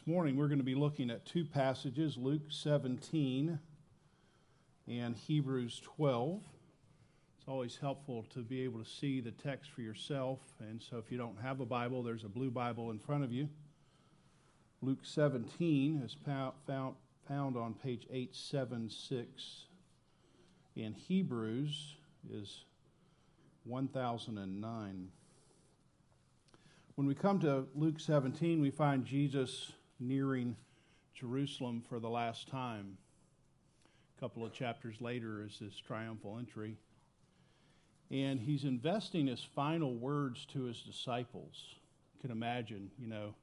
This morning we're going to be looking at two passages Luke 17 and Hebrews 12. It's always helpful to be able to see the text for yourself. And so if you don't have a Bible, there's a blue Bible in front of you. Luke 17 is found, found on page 876, and Hebrews is 1009. When we come to Luke 17, we find Jesus nearing Jerusalem for the last time. A couple of chapters later is his triumphal entry. And he's investing his final words to his disciples. You can imagine, you know,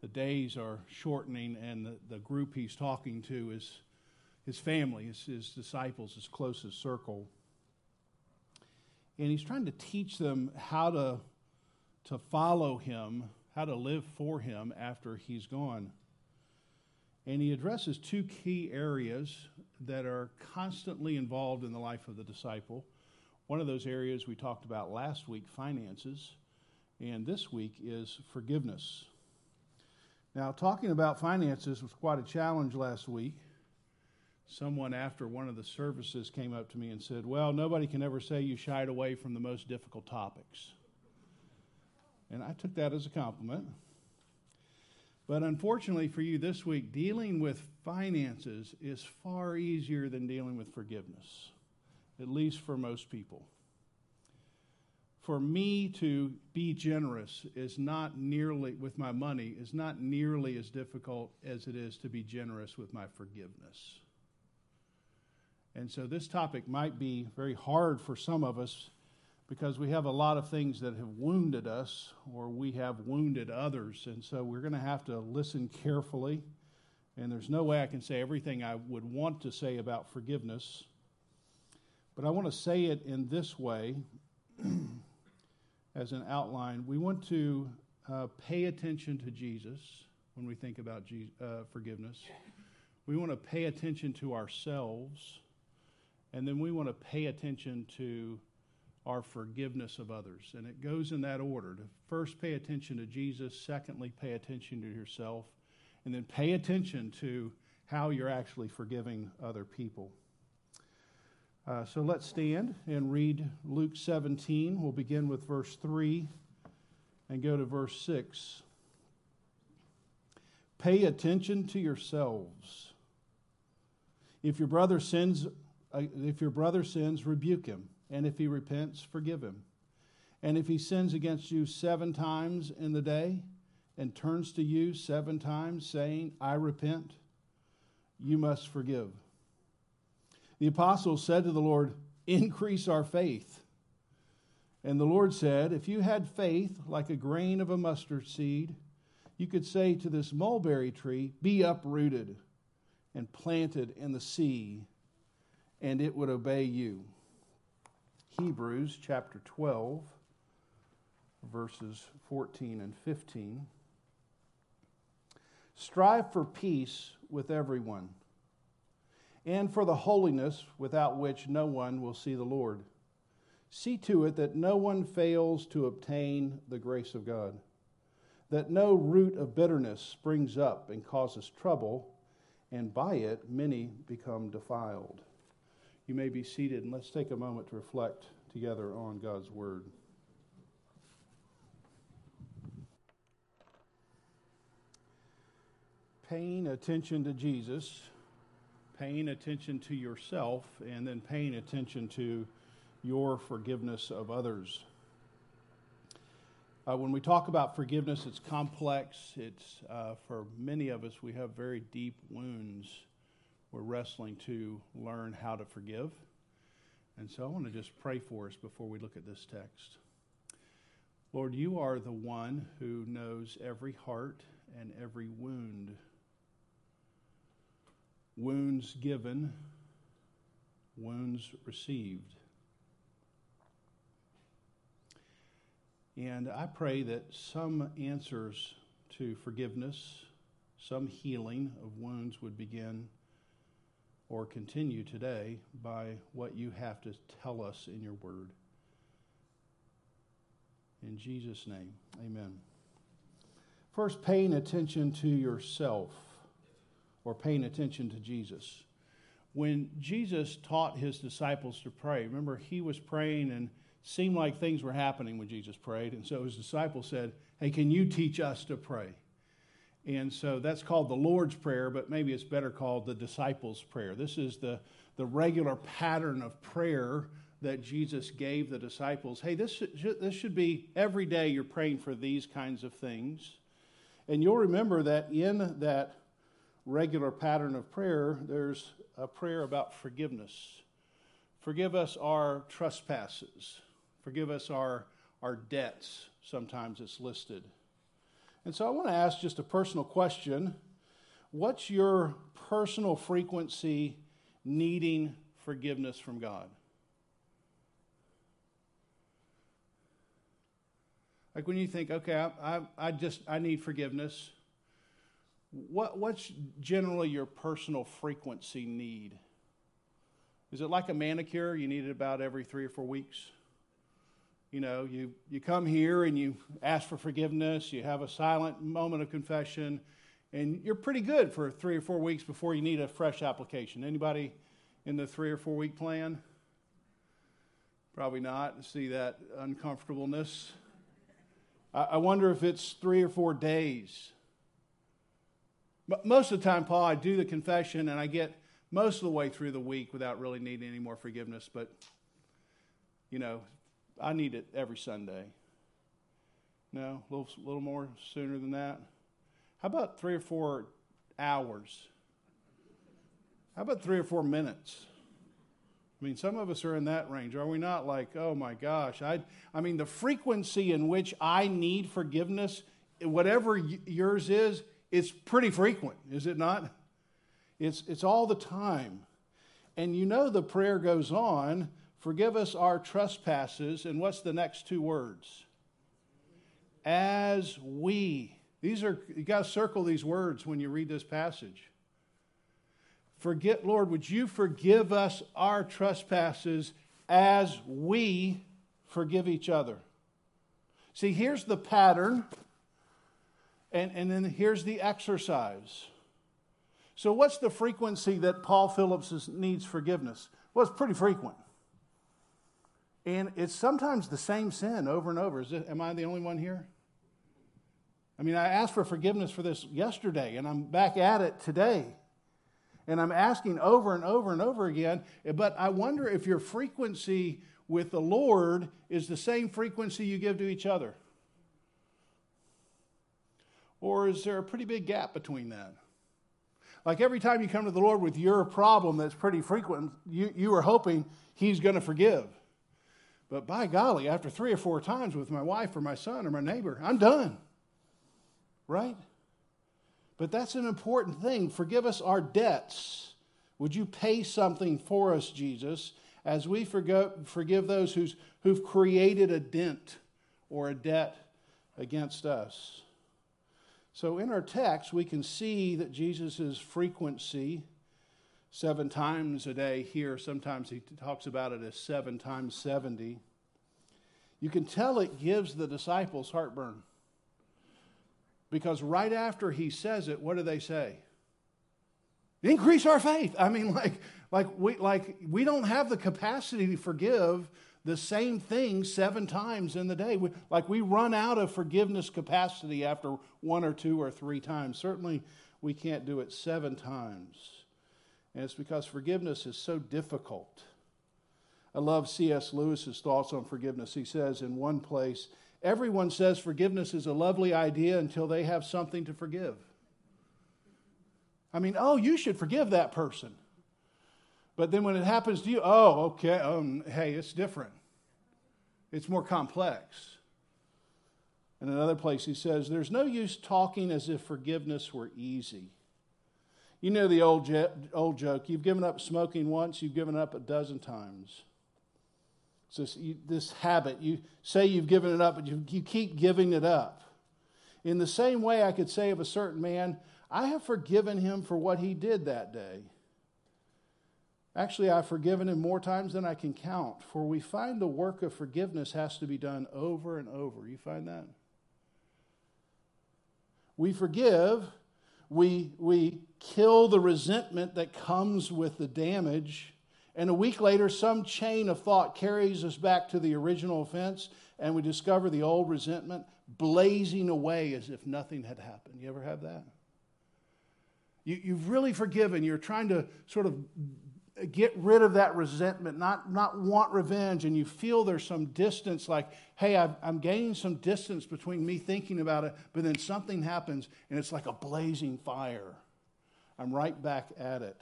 the days are shortening, and the, the group he's talking to is his family, his, his disciples, his closest circle. And he's trying to teach them how to to follow him, how to live for him after he's gone. And he addresses two key areas that are constantly involved in the life of the disciple. One of those areas we talked about last week, finances, and this week is forgiveness. Now, talking about finances was quite a challenge last week. Someone after one of the services came up to me and said, Well, nobody can ever say you shied away from the most difficult topics. And I took that as a compliment. But unfortunately for you this week, dealing with finances is far easier than dealing with forgiveness, at least for most people. For me to be generous is not nearly, with my money, is not nearly as difficult as it is to be generous with my forgiveness. And so this topic might be very hard for some of us because we have a lot of things that have wounded us or we have wounded others. And so we're going to have to listen carefully. And there's no way I can say everything I would want to say about forgiveness. But I want to say it in this way as an outline. We want to uh, pay attention to Jesus when we think about uh, forgiveness. We want to pay attention to ourselves. And then we want to pay attention to our forgiveness of others. And it goes in that order to first pay attention to Jesus, secondly, pay attention to yourself, and then pay attention to how you're actually forgiving other people. Uh, so let's stand and read Luke 17. We'll begin with verse 3 and go to verse 6. Pay attention to yourselves. If your brother sins, uh, if your brother sins, rebuke him and if he repents, forgive him. And if he sins against you seven times in the day and turns to you seven times, saying, I repent, you must forgive. The apostles said to the Lord, Increase our faith. And the Lord said, If you had faith like a grain of a mustard seed, you could say to this mulberry tree, Be uprooted and planted in the sea, and it would obey you. Hebrews chapter 12, verses 14 and 15. Strive for peace with everyone, and for the holiness without which no one will see the Lord. See to it that no one fails to obtain the grace of God, that no root of bitterness springs up and causes trouble, and by it many become defiled. You may be seated, and let's take a moment to reflect together on God's Word. Paying attention to Jesus, paying attention to yourself, and then paying attention to your forgiveness of others. Uh, when we talk about forgiveness, it's complex. It's uh, for many of us, we have very deep wounds we're wrestling to learn how to forgive. And so I want to just pray for us before we look at this text. Lord, you are the one who knows every heart and every wound. Wounds given, wounds received. And I pray that some answers to forgiveness, some healing of wounds would begin or continue today by what you have to tell us in your word. In Jesus' name, amen. First, paying attention to yourself or paying attention to Jesus. When Jesus taught his disciples to pray, remember, he was praying and seemed like things were happening when Jesus prayed. And so his disciples said, Hey, can you teach us to pray? And so that's called the Lord's Prayer, but maybe it's better called the disciples' prayer. This is the, the regular pattern of prayer that Jesus gave the disciples. Hey, this should, this should be every day you're praying for these kinds of things. And you'll remember that in that regular pattern of prayer, there's a prayer about forgiveness. Forgive us our trespasses, forgive us our, our debts. Sometimes it's listed. And so I want to ask just a personal question. What's your personal frequency needing forgiveness from God? Like when you think, okay, I, I, I, just I need forgiveness. What, what's generally your personal frequency need? Is it like a manicure? You need it about every three or four weeks? You know, you, you come here and you ask for forgiveness, you have a silent moment of confession, and you're pretty good for three or four weeks before you need a fresh application. Anybody in the three or four week plan? Probably not. See that uncomfortableness. I wonder if it's three or four days. But most of the time, Paul, I do the confession and I get most of the way through the week without really needing any more forgiveness. But, you know, I need it every Sunday. No, a little, little more sooner than that. How about three or four hours? How about three or four minutes? I mean, some of us are in that range, are we not? Like, oh my gosh. I, I mean, the frequency in which I need forgiveness, whatever yours is, it's pretty frequent, is it not? It's, it's all the time. And you know the prayer goes on forgive us our trespasses. And what's the next two words? As we. These are, you got to circle these words when you read this passage. Forget, Lord, would you forgive us our trespasses as we forgive each other? See, here's the pattern, and, and then here's the exercise. So, what's the frequency that Paul Phillips needs forgiveness? Well, it's pretty frequent. And it's sometimes the same sin over and over. Is it, am I the only one here? I mean, I asked for forgiveness for this yesterday, and I'm back at it today. And I'm asking over and over and over again, but I wonder if your frequency with the Lord is the same frequency you give to each other. Or is there a pretty big gap between that? Like every time you come to the Lord with your problem that's pretty frequent, you, you are hoping He's going to forgive. But by golly, after three or four times with my wife or my son or my neighbor, I'm done. Right? But that's an important thing. Forgive us our debts. Would you pay something for us, Jesus, as we forgive those who's, who've created a dent or a debt against us? So in our text, we can see that Jesus' frequency, seven times a day here, sometimes he talks about it as seven times 70. You can tell it gives the disciples heartburn. Because right after he says it, what do they say? Increase our faith. I mean, like, like, we, like we don't have the capacity to forgive the same thing seven times in the day. We, like we run out of forgiveness capacity after one or two or three times. Certainly, we can't do it seven times. And it's because forgiveness is so difficult. I love C.S. Lewis's thoughts on forgiveness. He says in one place, Everyone says forgiveness is a lovely idea until they have something to forgive. I mean, oh, you should forgive that person. But then when it happens to you, oh, okay, um, hey, it's different. It's more complex. In another place, he says, There's no use talking as if forgiveness were easy. You know the old, je- old joke you've given up smoking once, you've given up a dozen times. So this, you, this habit, you say you've given it up, but you, you keep giving it up. In the same way, I could say of a certain man, I have forgiven him for what he did that day. Actually, I've forgiven him more times than I can count, for we find the work of forgiveness has to be done over and over. You find that? we forgive, we, we kill the resentment that comes with the damage, and a week later, some chain of thought carries us back to the original offense, and we discover the old resentment blazing away as if nothing had happened. You ever have that? You, you've really forgiven. You're trying to sort of get rid of that resentment, not, not want revenge, and you feel there's some distance, like, hey, i am gaining some distance between me thinking about it, but then something happens and it's like a blazing fire. I'm right back at it.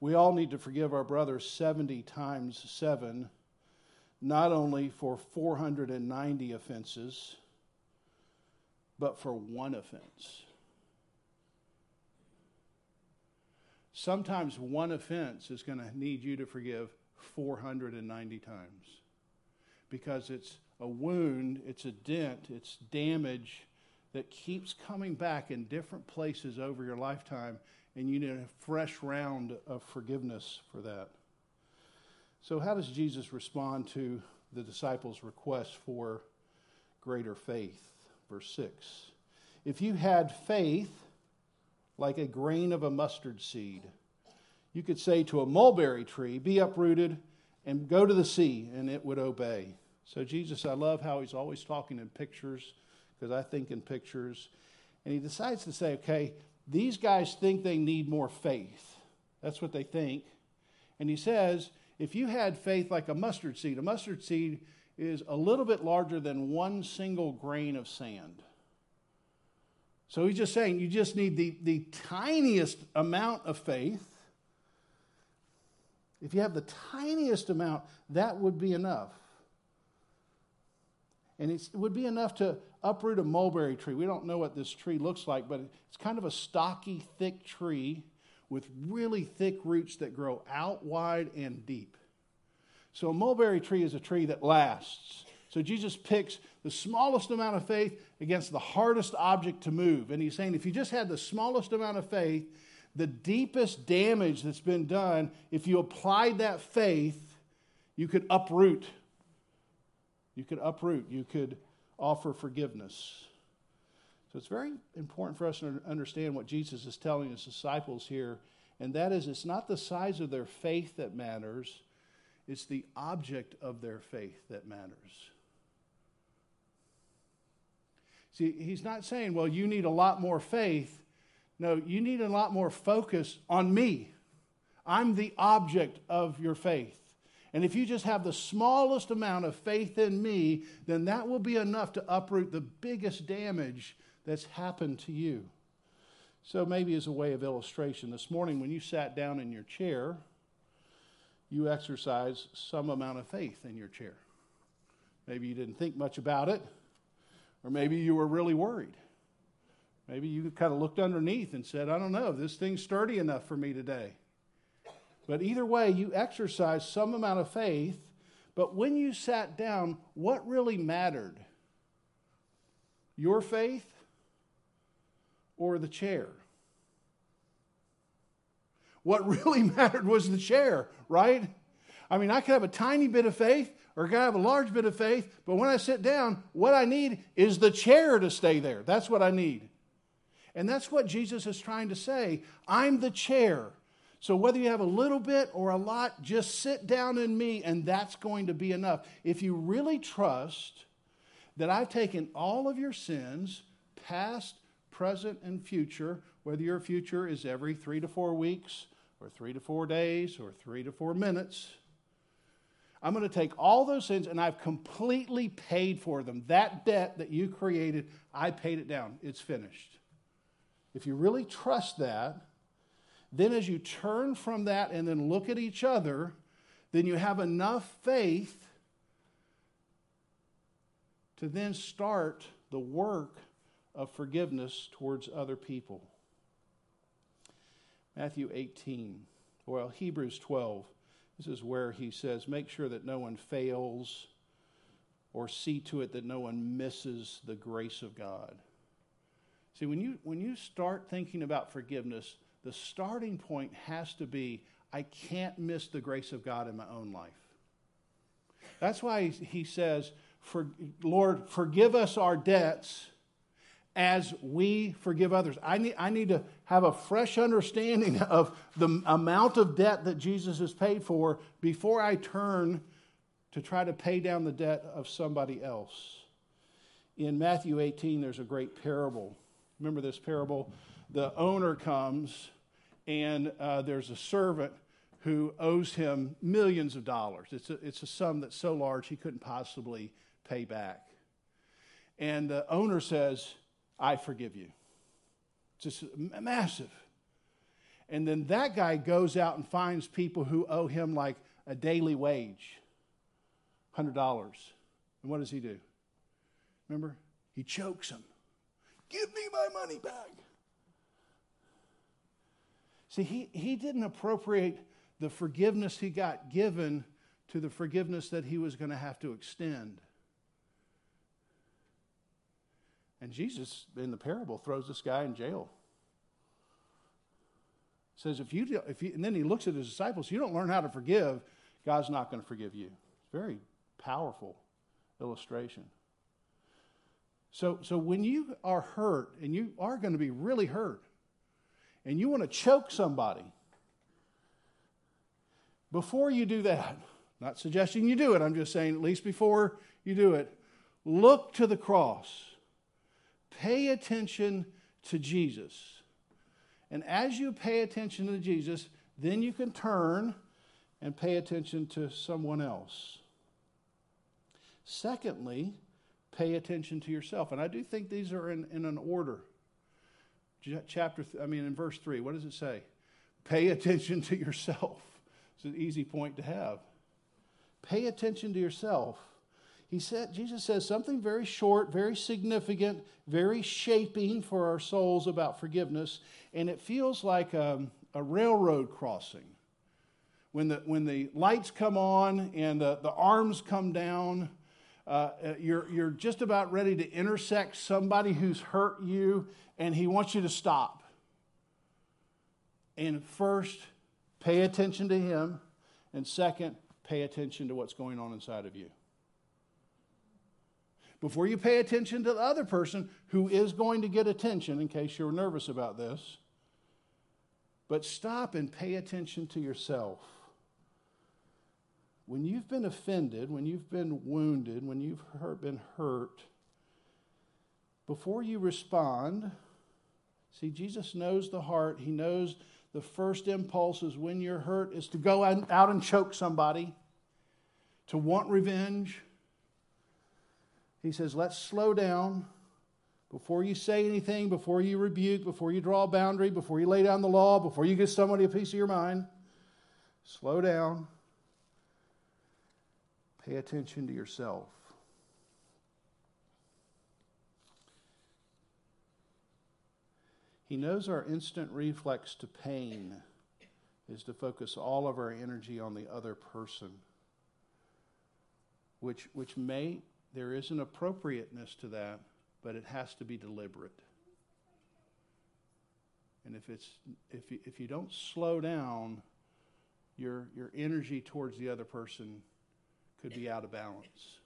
We all need to forgive our brothers 70 times 7, not only for 490 offenses, but for one offense. Sometimes one offense is going to need you to forgive 490 times because it's a wound, it's a dent, it's damage that keeps coming back in different places over your lifetime, and you need a fresh round of forgiveness for that. So, how does Jesus respond to the disciples' request for greater faith? Verse 6 If you had faith like a grain of a mustard seed, you could say to a mulberry tree, Be uprooted and go to the sea, and it would obey. So, Jesus, I love how he's always talking in pictures because I think in pictures. And he decides to say, Okay, these guys think they need more faith. That's what they think. And he says, If you had faith like a mustard seed, a mustard seed is a little bit larger than one single grain of sand. So he's just saying you just need the, the tiniest amount of faith. If you have the tiniest amount, that would be enough. And it would be enough to uproot a mulberry tree. We don't know what this tree looks like, but it's kind of a stocky, thick tree with really thick roots that grow out wide and deep. So a mulberry tree is a tree that lasts. So Jesus picks the smallest amount of faith against the hardest object to move. And he's saying if you just had the smallest amount of faith, the deepest damage that's been done, if you applied that faith, you could uproot. You could uproot. You could offer forgiveness. So it's very important for us to understand what Jesus is telling his disciples here, and that is it's not the size of their faith that matters, it's the object of their faith that matters. See, he's not saying, well, you need a lot more faith. No, you need a lot more focus on me. I'm the object of your faith. And if you just have the smallest amount of faith in me, then that will be enough to uproot the biggest damage that's happened to you. So, maybe as a way of illustration, this morning when you sat down in your chair, you exercised some amount of faith in your chair. Maybe you didn't think much about it, or maybe you were really worried. Maybe you kind of looked underneath and said, I don't know, this thing's sturdy enough for me today. But either way, you exercised some amount of faith. But when you sat down, what really mattered? Your faith or the chair? What really mattered was the chair, right? I mean, I could have a tiny bit of faith or I could have a large bit of faith, but when I sit down, what I need is the chair to stay there. That's what I need. And that's what Jesus is trying to say. I'm the chair. So whether you have a little bit or a lot, just sit down in me, and that's going to be enough. If you really trust that I've taken all of your sins, past, present, and future, whether your future is every three to four weeks, or three to four days, or three to four minutes, I'm going to take all those sins and I've completely paid for them. That debt that you created, I paid it down. It's finished. If you really trust that, then as you turn from that and then look at each other, then you have enough faith to then start the work of forgiveness towards other people. Matthew 18, well, Hebrews 12. This is where he says, Make sure that no one fails or see to it that no one misses the grace of God. See, when you, when you start thinking about forgiveness, the starting point has to be I can't miss the grace of God in my own life. That's why he says, for, Lord, forgive us our debts as we forgive others. I need, I need to have a fresh understanding of the amount of debt that Jesus has paid for before I turn to try to pay down the debt of somebody else. In Matthew 18, there's a great parable. Remember this parable? The owner comes, and uh, there's a servant who owes him millions of dollars. It's a, it's a sum that's so large he couldn't possibly pay back. And the owner says, I forgive you. Just massive. And then that guy goes out and finds people who owe him like a daily wage $100. And what does he do? Remember? He chokes them. Give me my money back. See, he, he didn't appropriate the forgiveness he got given to the forgiveness that he was going to have to extend. And Jesus, in the parable, throws this guy in jail. Says, if you, if you, and then he looks at his disciples, you don't learn how to forgive, God's not going to forgive you. It's very powerful illustration. So, so when you are hurt, and you are going to be really hurt, and you want to choke somebody, before you do that, not suggesting you do it, I'm just saying, at least before you do it, look to the cross. Pay attention to Jesus. And as you pay attention to Jesus, then you can turn and pay attention to someone else. Secondly, pay attention to yourself. And I do think these are in, in an order. Chapter, I mean, in verse 3, what does it say? Pay attention to yourself. It's an easy point to have. Pay attention to yourself. He said, Jesus says something very short, very significant, very shaping for our souls about forgiveness, and it feels like a, a railroad crossing. When the, when the lights come on and the, the arms come down, uh, uh, you're, you're just about ready to intersect somebody who's hurt you, and he wants you to stop. And first, pay attention to him, and second, pay attention to what's going on inside of you. Before you pay attention to the other person who is going to get attention, in case you're nervous about this, but stop and pay attention to yourself when you've been offended, when you've been wounded, when you've hurt, been hurt, before you respond, see, Jesus knows the heart. He knows the first impulse is when you're hurt is to go out and choke somebody, to want revenge. He says, let's slow down. Before you say anything, before you rebuke, before you draw a boundary, before you lay down the law, before you give somebody a piece of your mind, slow down Pay attention to yourself. He knows our instant reflex to pain is to focus all of our energy on the other person, which, which may, there is an appropriateness to that, but it has to be deliberate. And if, it's, if, you, if you don't slow down your, your energy towards the other person, could be out of balance.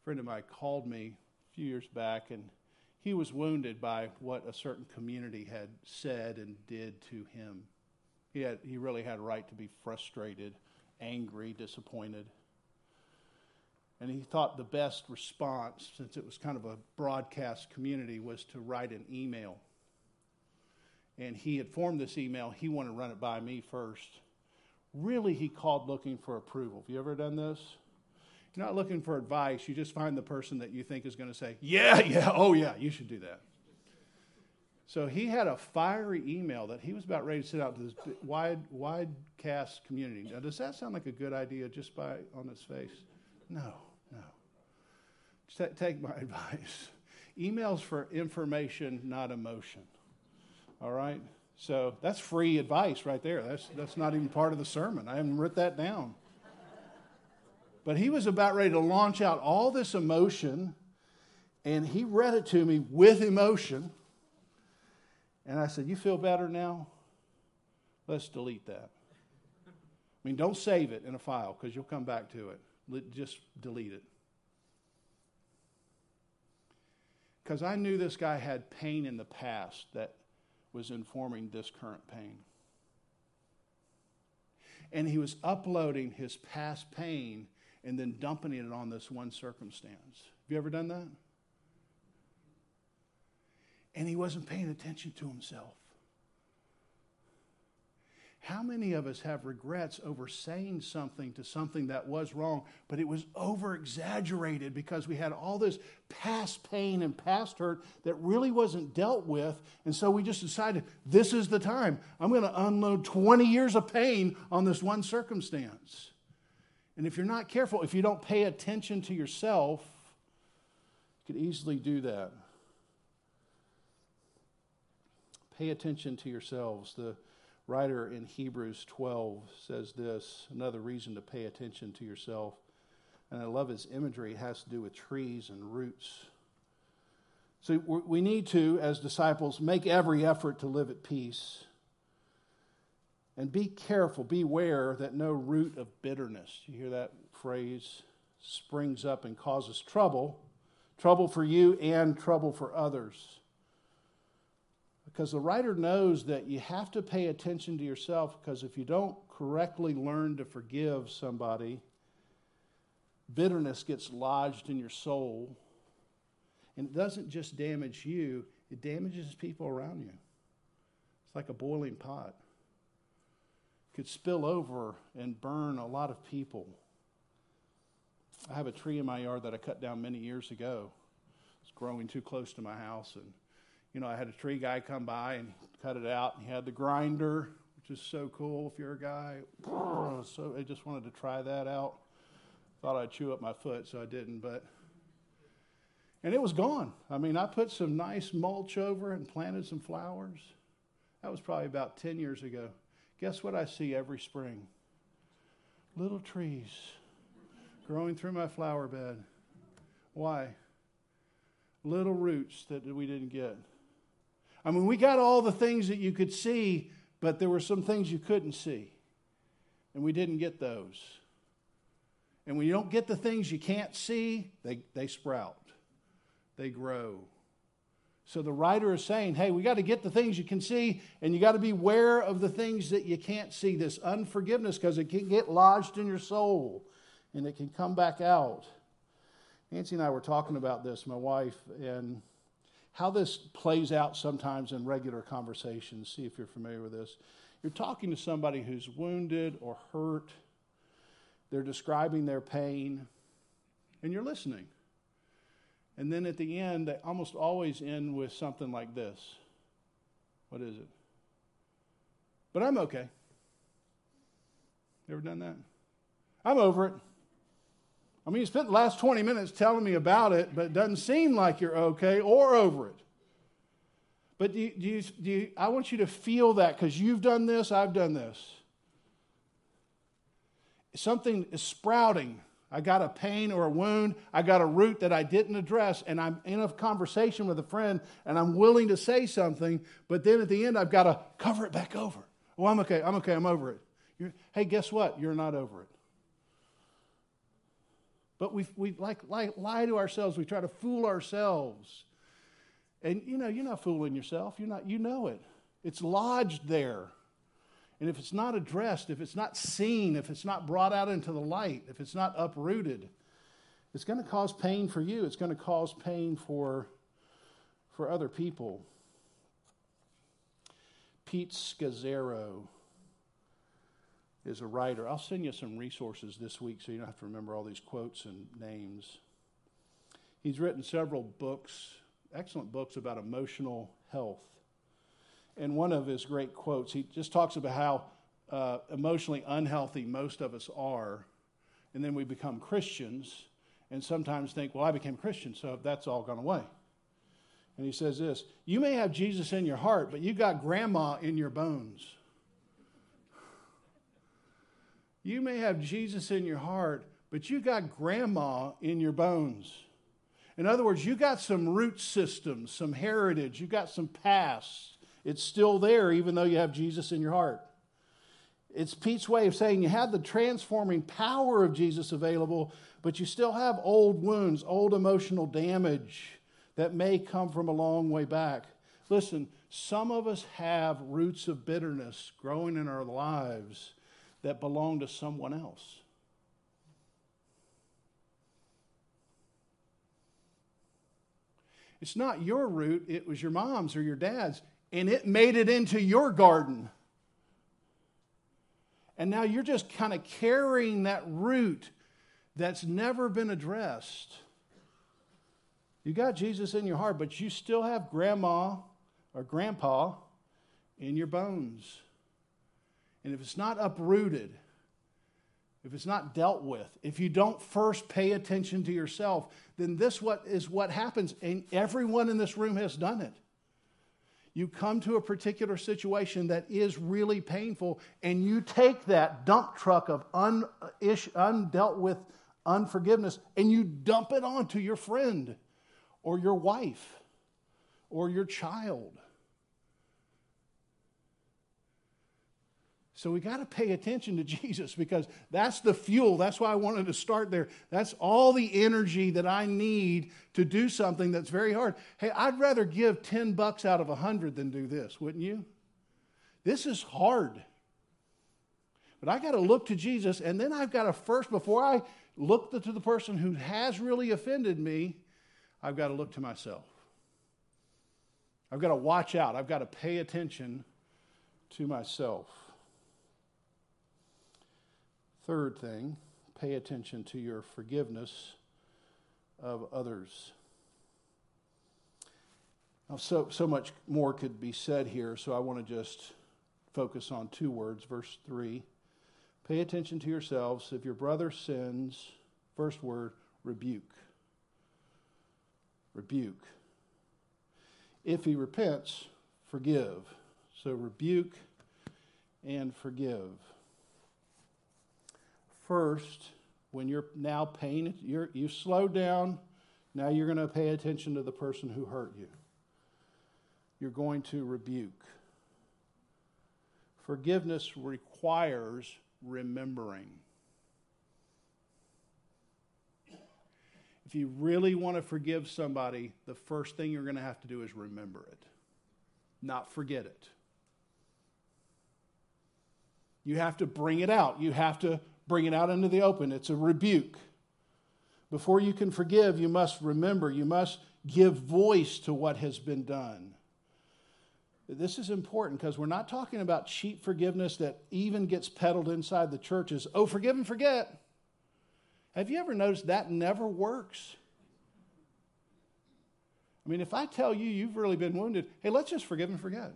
A friend of mine called me a few years back, and he was wounded by what a certain community had said and did to him. He, had, he really had a right to be frustrated, angry, disappointed. And he thought the best response, since it was kind of a broadcast community, was to write an email. And he had formed this email. He wanted to run it by me first really he called looking for approval. Have you ever done this? You're not looking for advice. You just find the person that you think is going to say, Yeah, yeah, oh, yeah, you should do that. So he had a fiery email that he was about ready to send out to this wide, wide cast community. Now, does that sound like a good idea just by on its face? No, take my advice. Emails for information, not emotion. All right? So that's free advice right there. That's, that's not even part of the sermon. I haven't written that down. But he was about ready to launch out all this emotion, and he read it to me with emotion. And I said, You feel better now? Let's delete that. I mean, don't save it in a file because you'll come back to it. Just delete it. Because I knew this guy had pain in the past that was informing this current pain. And he was uploading his past pain and then dumping it on this one circumstance. Have you ever done that? And he wasn't paying attention to himself. How many of us have regrets over saying something to something that was wrong, but it was over exaggerated because we had all this past pain and past hurt that really wasn't dealt with? And so we just decided this is the time. I'm going to unload 20 years of pain on this one circumstance. And if you're not careful, if you don't pay attention to yourself, you could easily do that. Pay attention to yourselves. The writer in Hebrews 12 says this another reason to pay attention to yourself. And I love his imagery, it has to do with trees and roots. So we need to, as disciples, make every effort to live at peace. And be careful, beware that no root of bitterness, you hear that phrase, springs up and causes trouble, trouble for you and trouble for others because the writer knows that you have to pay attention to yourself because if you don't correctly learn to forgive somebody, bitterness gets lodged in your soul. And it doesn't just damage you, it damages people around you. It's like a boiling pot. Could spill over and burn a lot of people. I have a tree in my yard that I cut down many years ago. It's growing too close to my house and you know, I had a tree guy come by and cut it out. And he had the grinder, which is so cool if you're a guy. So I just wanted to try that out. Thought I'd chew up my foot, so I didn't. But and it was gone. I mean, I put some nice mulch over and planted some flowers. That was probably about 10 years ago. Guess what I see every spring? Little trees growing through my flower bed. Why? Little roots that we didn't get. I mean, we got all the things that you could see, but there were some things you couldn't see. And we didn't get those. And when you don't get the things you can't see, they, they sprout, they grow. So the writer is saying, hey, we got to get the things you can see, and you got to be aware of the things that you can't see. This unforgiveness, because it can get lodged in your soul and it can come back out. Nancy and I were talking about this, my wife, and how this plays out sometimes in regular conversations. See if you're familiar with this. You're talking to somebody who's wounded or hurt, they're describing their pain, and you're listening. And then at the end, they almost always end with something like this What is it? But I'm okay. Ever done that? I'm over it. I mean, you spent the last 20 minutes telling me about it, but it doesn't seem like you're okay or over it. But do you, do you, do you, I want you to feel that because you've done this, I've done this. Something is sprouting. I got a pain or a wound. I got a root that I didn't address, and I'm in a conversation with a friend, and I'm willing to say something, but then at the end, I've got to cover it back over. Oh, I'm okay. I'm okay. I'm over it. You're, hey, guess what? You're not over it. But we we like, like lie to ourselves. We try to fool ourselves. And you know, you're not fooling yourself. You're not, you know it. It's lodged there. And if it's not addressed, if it's not seen, if it's not brought out into the light, if it's not uprooted, it's going to cause pain for you. It's going to cause pain for, for other people. Pete Scazzero is a writer. I'll send you some resources this week so you don't have to remember all these quotes and names. He's written several books, excellent books about emotional health. And one of his great quotes, he just talks about how uh, emotionally unhealthy most of us are. And then we become Christians and sometimes think, well, I became Christian, so that's all gone away. And he says this You may have Jesus in your heart, but you got grandma in your bones. You may have Jesus in your heart, but you got grandma in your bones. In other words, you got some root systems, some heritage, you got some past. It's still there, even though you have Jesus in your heart. It's Pete's way of saying you have the transforming power of Jesus available, but you still have old wounds, old emotional damage that may come from a long way back. Listen, some of us have roots of bitterness growing in our lives that belong to someone else. It's not your root, it was your mom's or your dad's, and it made it into your garden. And now you're just kind of carrying that root that's never been addressed. You got Jesus in your heart, but you still have grandma or grandpa in your bones. And if it's not uprooted, if it's not dealt with, if you don't first pay attention to yourself, then this what is what happens. And everyone in this room has done it. You come to a particular situation that is really painful, and you take that dump truck of un, ish, undealt with unforgiveness and you dump it onto your friend or your wife or your child. So we got to pay attention to Jesus because that's the fuel. That's why I wanted to start there. That's all the energy that I need to do something that's very hard. Hey, I'd rather give 10 bucks out of a 100 than do this, wouldn't you? This is hard. But I got to look to Jesus and then I've got to first before I look to the person who has really offended me, I've got to look to myself. I've got to watch out. I've got to pay attention to myself. Third thing, pay attention to your forgiveness of others. Now, so, so much more could be said here, so I want to just focus on two words. Verse 3 Pay attention to yourselves. If your brother sins, first word, rebuke. Rebuke. If he repents, forgive. So rebuke and forgive. First, when you're now paying, you're, you slow down. Now you're going to pay attention to the person who hurt you. You're going to rebuke. Forgiveness requires remembering. If you really want to forgive somebody, the first thing you're going to have to do is remember it, not forget it. You have to bring it out. You have to bring it out into the open. It's a rebuke. Before you can forgive, you must remember. You must give voice to what has been done. This is important because we're not talking about cheap forgiveness that even gets peddled inside the churches. Oh, forgive and forget. Have you ever noticed that never works? I mean, if I tell you you've really been wounded, hey, let's just forgive and forget.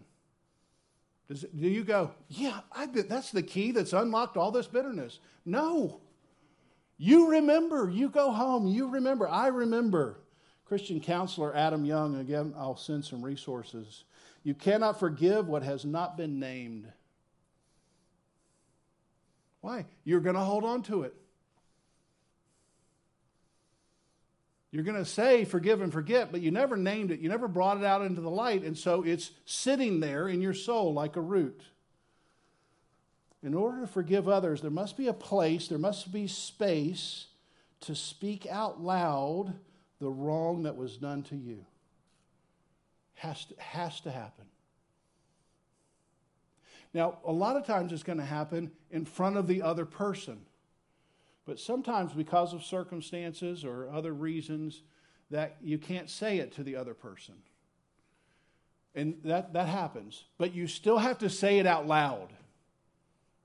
Does do you go, yeah, I that's the key that's unlocked all this bitterness? No. You remember. You go home. You remember. I remember. Christian counselor Adam Young, again, I'll send some resources you cannot forgive what has not been named. Why? You're going to hold on to it. You're going to say forgive and forget, but you never named it. You never brought it out into the light, and so it's sitting there in your soul like a root. In order to forgive others, there must be a place, there must be space to speak out loud the wrong that was done to you. Has to, has to happen. Now, a lot of times it's going to happen in front of the other person. But sometimes, because of circumstances or other reasons, that you can't say it to the other person. And that, that happens. But you still have to say it out loud.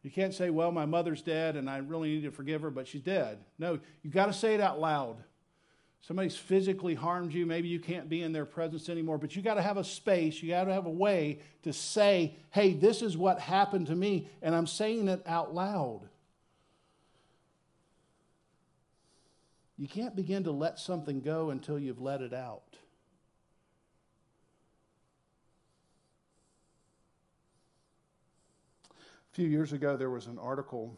You can't say, well, my mother's dead and I really need to forgive her, but she's dead. No, you've got to say it out loud somebody's physically harmed you, maybe you can't be in their presence anymore, but you got to have a space, you got to have a way to say, hey, this is what happened to me, and I'm saying it out loud. You can't begin to let something go until you've let it out. A few years ago, there was an article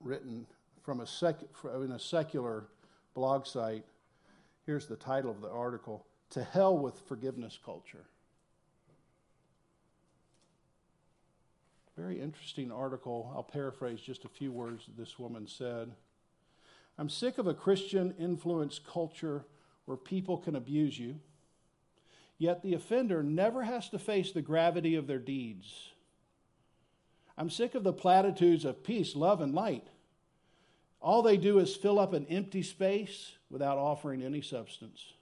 written from a sec- in a secular blog site. Here's the title of the article To Hell with Forgiveness Culture. Very interesting article. I'll paraphrase just a few words that this woman said. I'm sick of a Christian influenced culture where people can abuse you, yet the offender never has to face the gravity of their deeds. I'm sick of the platitudes of peace, love, and light. All they do is fill up an empty space without offering any substance.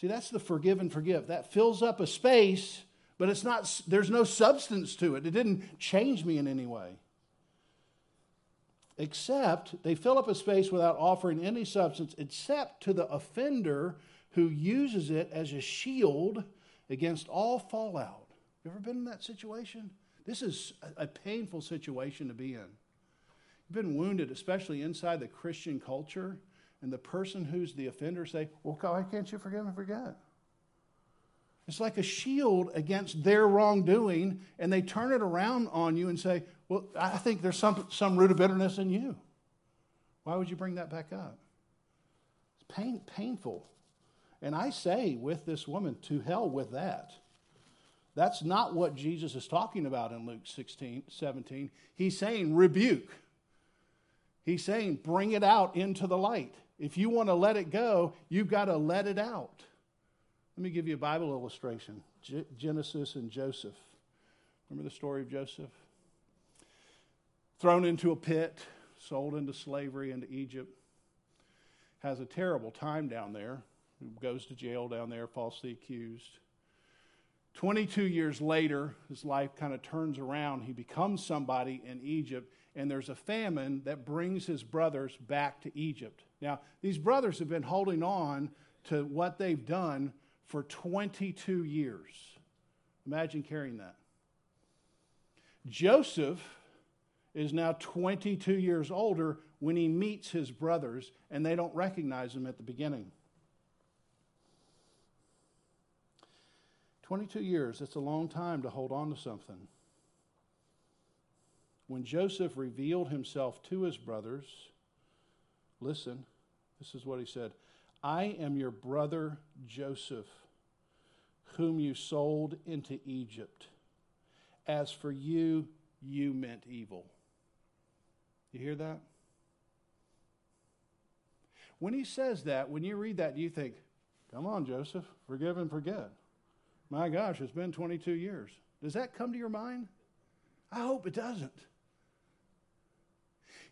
See, that's the forgive and forgive. That fills up a space, but it's not there's no substance to it. It didn't change me in any way. Except they fill up a space without offering any substance except to the offender who uses it as a shield against all fallout. You ever been in that situation? This is a painful situation to be in. You've been wounded, especially inside the Christian culture, and the person who's the offender say, Well, why can't you forgive and forget? It's like a shield against their wrongdoing, and they turn it around on you and say, Well, I think there's some, some root of bitterness in you. Why would you bring that back up? It's pain, painful. And I say with this woman, to hell with that. That's not what Jesus is talking about in Luke 16, 17. He's saying, rebuke. He's saying, bring it out into the light. If you want to let it go, you've got to let it out. Let me give you a Bible illustration G- Genesis and Joseph. Remember the story of Joseph? Thrown into a pit, sold into slavery into Egypt, has a terrible time down there, goes to jail down there, falsely accused. 22 years later, his life kind of turns around. He becomes somebody in Egypt and there's a famine that brings his brothers back to Egypt. Now, these brothers have been holding on to what they've done for 22 years. Imagine carrying that. Joseph is now 22 years older when he meets his brothers, and they don't recognize him at the beginning. 22 years, it's a long time to hold on to something. When Joseph revealed himself to his brothers, listen, this is what he said I am your brother Joseph, whom you sold into Egypt. As for you, you meant evil. You hear that? When he says that, when you read that, you think, come on, Joseph, forgive and forget. My gosh, it's been 22 years. Does that come to your mind? I hope it doesn't.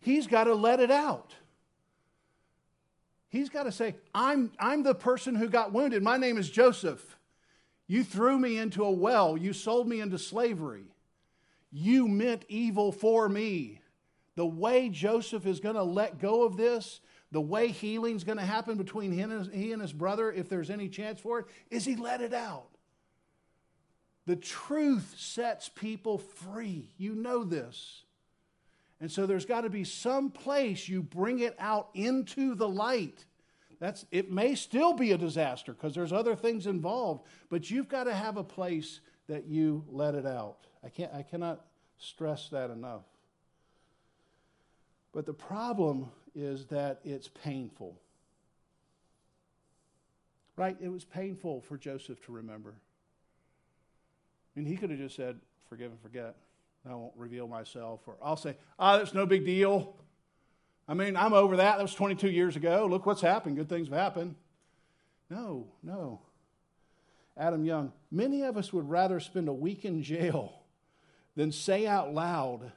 He's got to let it out. He's got to say, I'm, I'm the person who got wounded. My name is Joseph. You threw me into a well. You sold me into slavery. You meant evil for me. The way Joseph is going to let go of this, the way healing's going to happen between him and, he and his brother, if there's any chance for it, is he let it out. The truth sets people free. You know this. And so there's got to be some place you bring it out into the light. That's, it may still be a disaster because there's other things involved, but you've got to have a place that you let it out. I, can't, I cannot stress that enough. But the problem is that it's painful. Right? It was painful for Joseph to remember. I mean, he could have just said, forgive and forget. I won't reveal myself, or I'll say, ah, oh, that's no big deal. I mean, I'm over that. That was 22 years ago. Look what's happened. Good things have happened. No, no. Adam Young, many of us would rather spend a week in jail than say out loud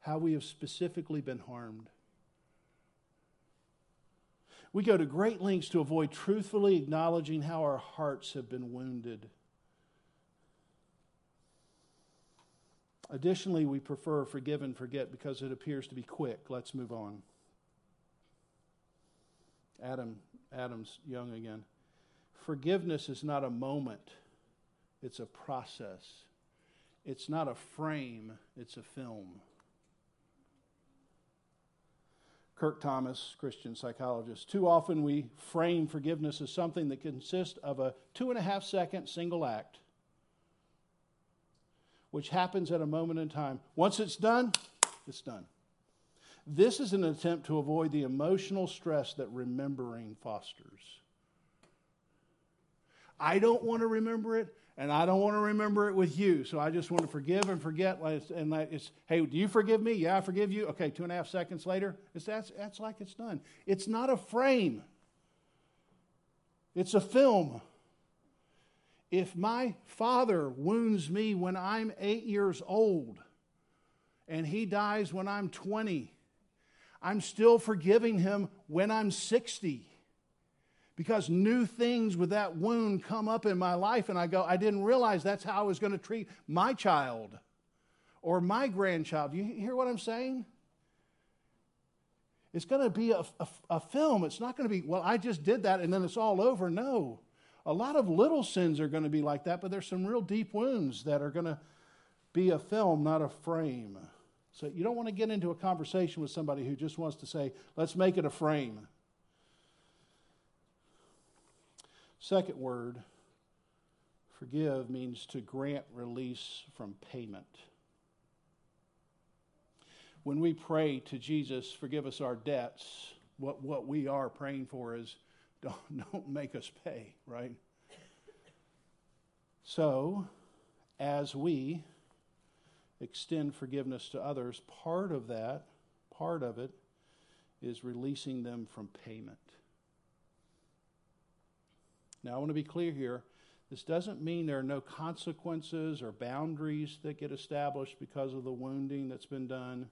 how we have specifically been harmed. We go to great lengths to avoid truthfully acknowledging how our hearts have been wounded. Additionally, we prefer forgive and forget because it appears to be quick. Let's move on. Adam, Adam's young again. Forgiveness is not a moment, it's a process. It's not a frame, it's a film. Curt Thompson, Christian psychologist. Too often we frame forgiveness as something that consists of a two and a half second single act which happens at a moment in time. Once it's done, it's done. This is an attempt to avoid the emotional stress that remembering fosters. I don't want to remember it, and I don't want to remember it with you. So I just want to forgive and forget. And it's, hey, do you forgive me? Yeah, I forgive you. Okay, two and a half seconds later, it's, that's, that's like it's done. It's not a frame. It's a film. If my father wounds me when I'm eight years old and he dies when I'm 20, I'm still forgiving him when I'm 60 because new things with that wound come up in my life and I go, I didn't realize that's how I was going to treat my child or my grandchild. You hear what I'm saying? It's going to be a, a, a, film. It's not going to be, well, I just did that and then it's all over. No. A lot of little sins are going to be like that, but there's some real deep wounds that are going to be a film, not a frame. So you don't want to get into a conversation with somebody who just wants to say, let's make it a frame. Second word, forgive means to grant release from payment when we pray to Jesus, forgive us our debts, what, what we are praying for is don't, don't make us pay, right? So, as we extend forgiveness to others, part of that, part of it, is releasing them from payment. Now, I want to be clear here. This doesn't mean there are no consequences or boundaries that get established because of the wounding that's been done.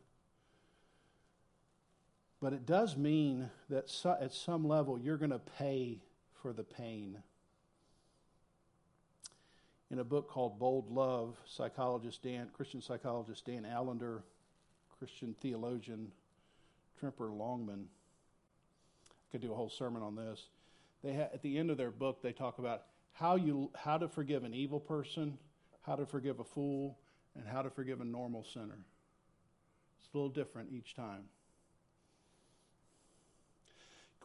But it does mean that so, at some level you're going to pay for the pain. In a book called Bold Love, psychologist Dan, Christian psychologist Dan Allender, Christian theologian Tremper Longman, I could do a whole sermon on this. They ha- at the end of their book, they talk about how you how to forgive an evil person, how to forgive a fool, and how to forgive a normal sinner. It's a little different each time.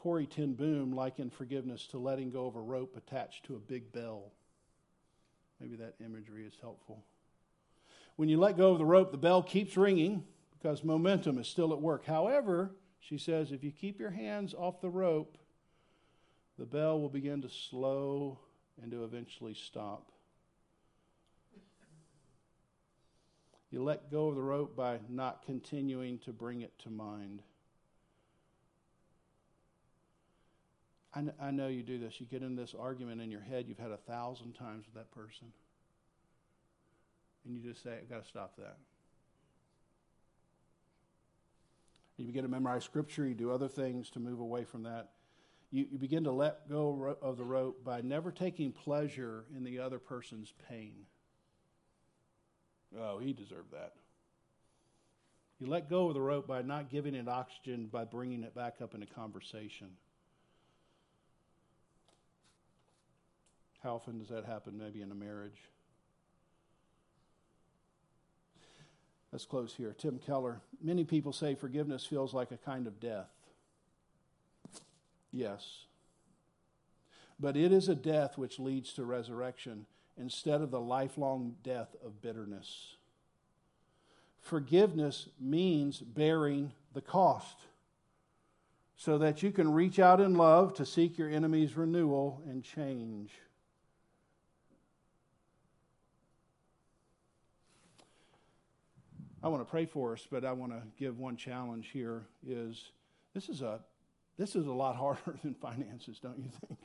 Corrie ten Boom likened forgiveness to letting go of a rope attached to a big bell. Maybe that imagery is helpful. When you let go of the rope, the bell keeps ringing because momentum is still at work. However, she says, if you keep your hands off the rope, the bell will begin to slow and to eventually stop. You let go of the rope by not continuing to bring it to mind. I, kn- I know you do this. You get in this argument in your head you've had a thousand times with that person. And you just say, I've got to stop that. You begin to memorize scripture, you do other things to move away from that. You, you begin to let go of the rope by never taking pleasure in the other person's pain. Oh, he deserved that. You let go of the rope by not giving it oxygen by bringing it back up into conversation. How often does that happen, maybe in a marriage? Let's close here. Tim Keller. Many people say forgiveness feels like a kind of death. Yes. But it is a death which leads to resurrection instead of the lifelong death of bitterness. Forgiveness means bearing the cost so that you can reach out in love to seek your enemy's renewal and change. I want to pray for us, but I want to give one challenge here is this is a this is a lot harder than finances, don't you think?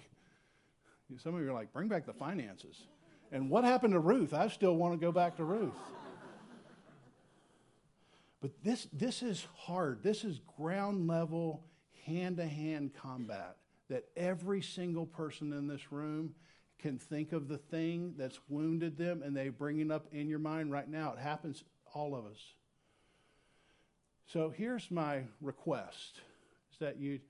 Some of you are like, bring back the finances. And what happened to Ruth? I still want to go back to Ruth. But this, this is hard. This is ground level, hand to hand combat that every single person in this room can think of the thing that's wounded them and they bring it up in your mind right now. It happens all of us. So here's my request is that you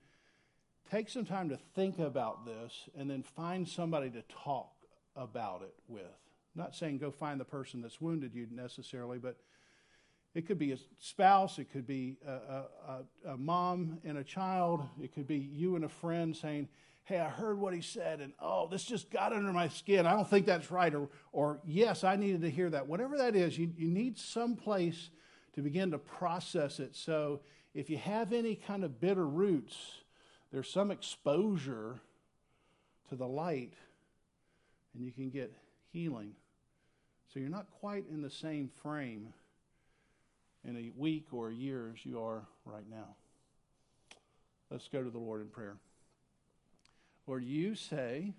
take some time to think about this and then find somebody to talk about it with. I'm not saying go find the person that's wounded you necessarily, but it could be a spouse, it could be a, a, a, mom and a child, it could be you and a friend saying, Hey, I heard what he said, and oh, this just got under my skin. I don't think that's right. Or, or yes, I needed to hear that. Whatever that is, you, you need some place to begin to process it. So if you have any kind of bitter roots, there's some exposure to the light, and you can get healing. So you're not quite in the same frame in a week or a year as you are right now. Let's go to the Lord in prayer. Lord, you say,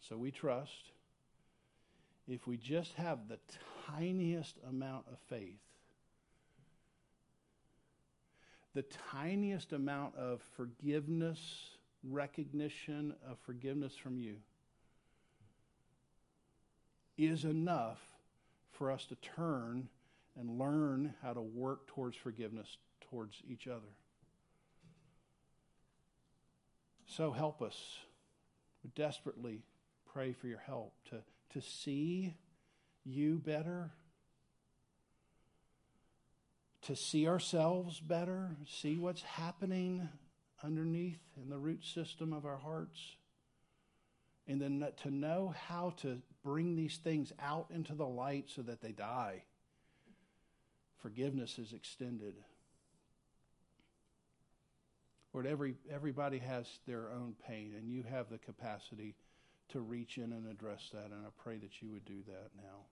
so we trust, if we just have the tiniest amount of faith, the tiniest amount of forgiveness, recognition of forgiveness from you, is enough for us to turn and learn how to work towards forgiveness towards each other. So help us. We desperately pray for your help to, to see you better, to see ourselves better, see what's happening underneath in the root system of our hearts, and then to know how to bring these things out into the light so that they die. Forgiveness is extended. Lord, every, everybody has their own pain, and you have the capacity to reach in and address that. And I pray that you would do that now.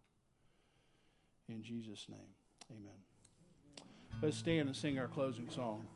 In Jesus' name, amen. Let's stand and sing our closing song.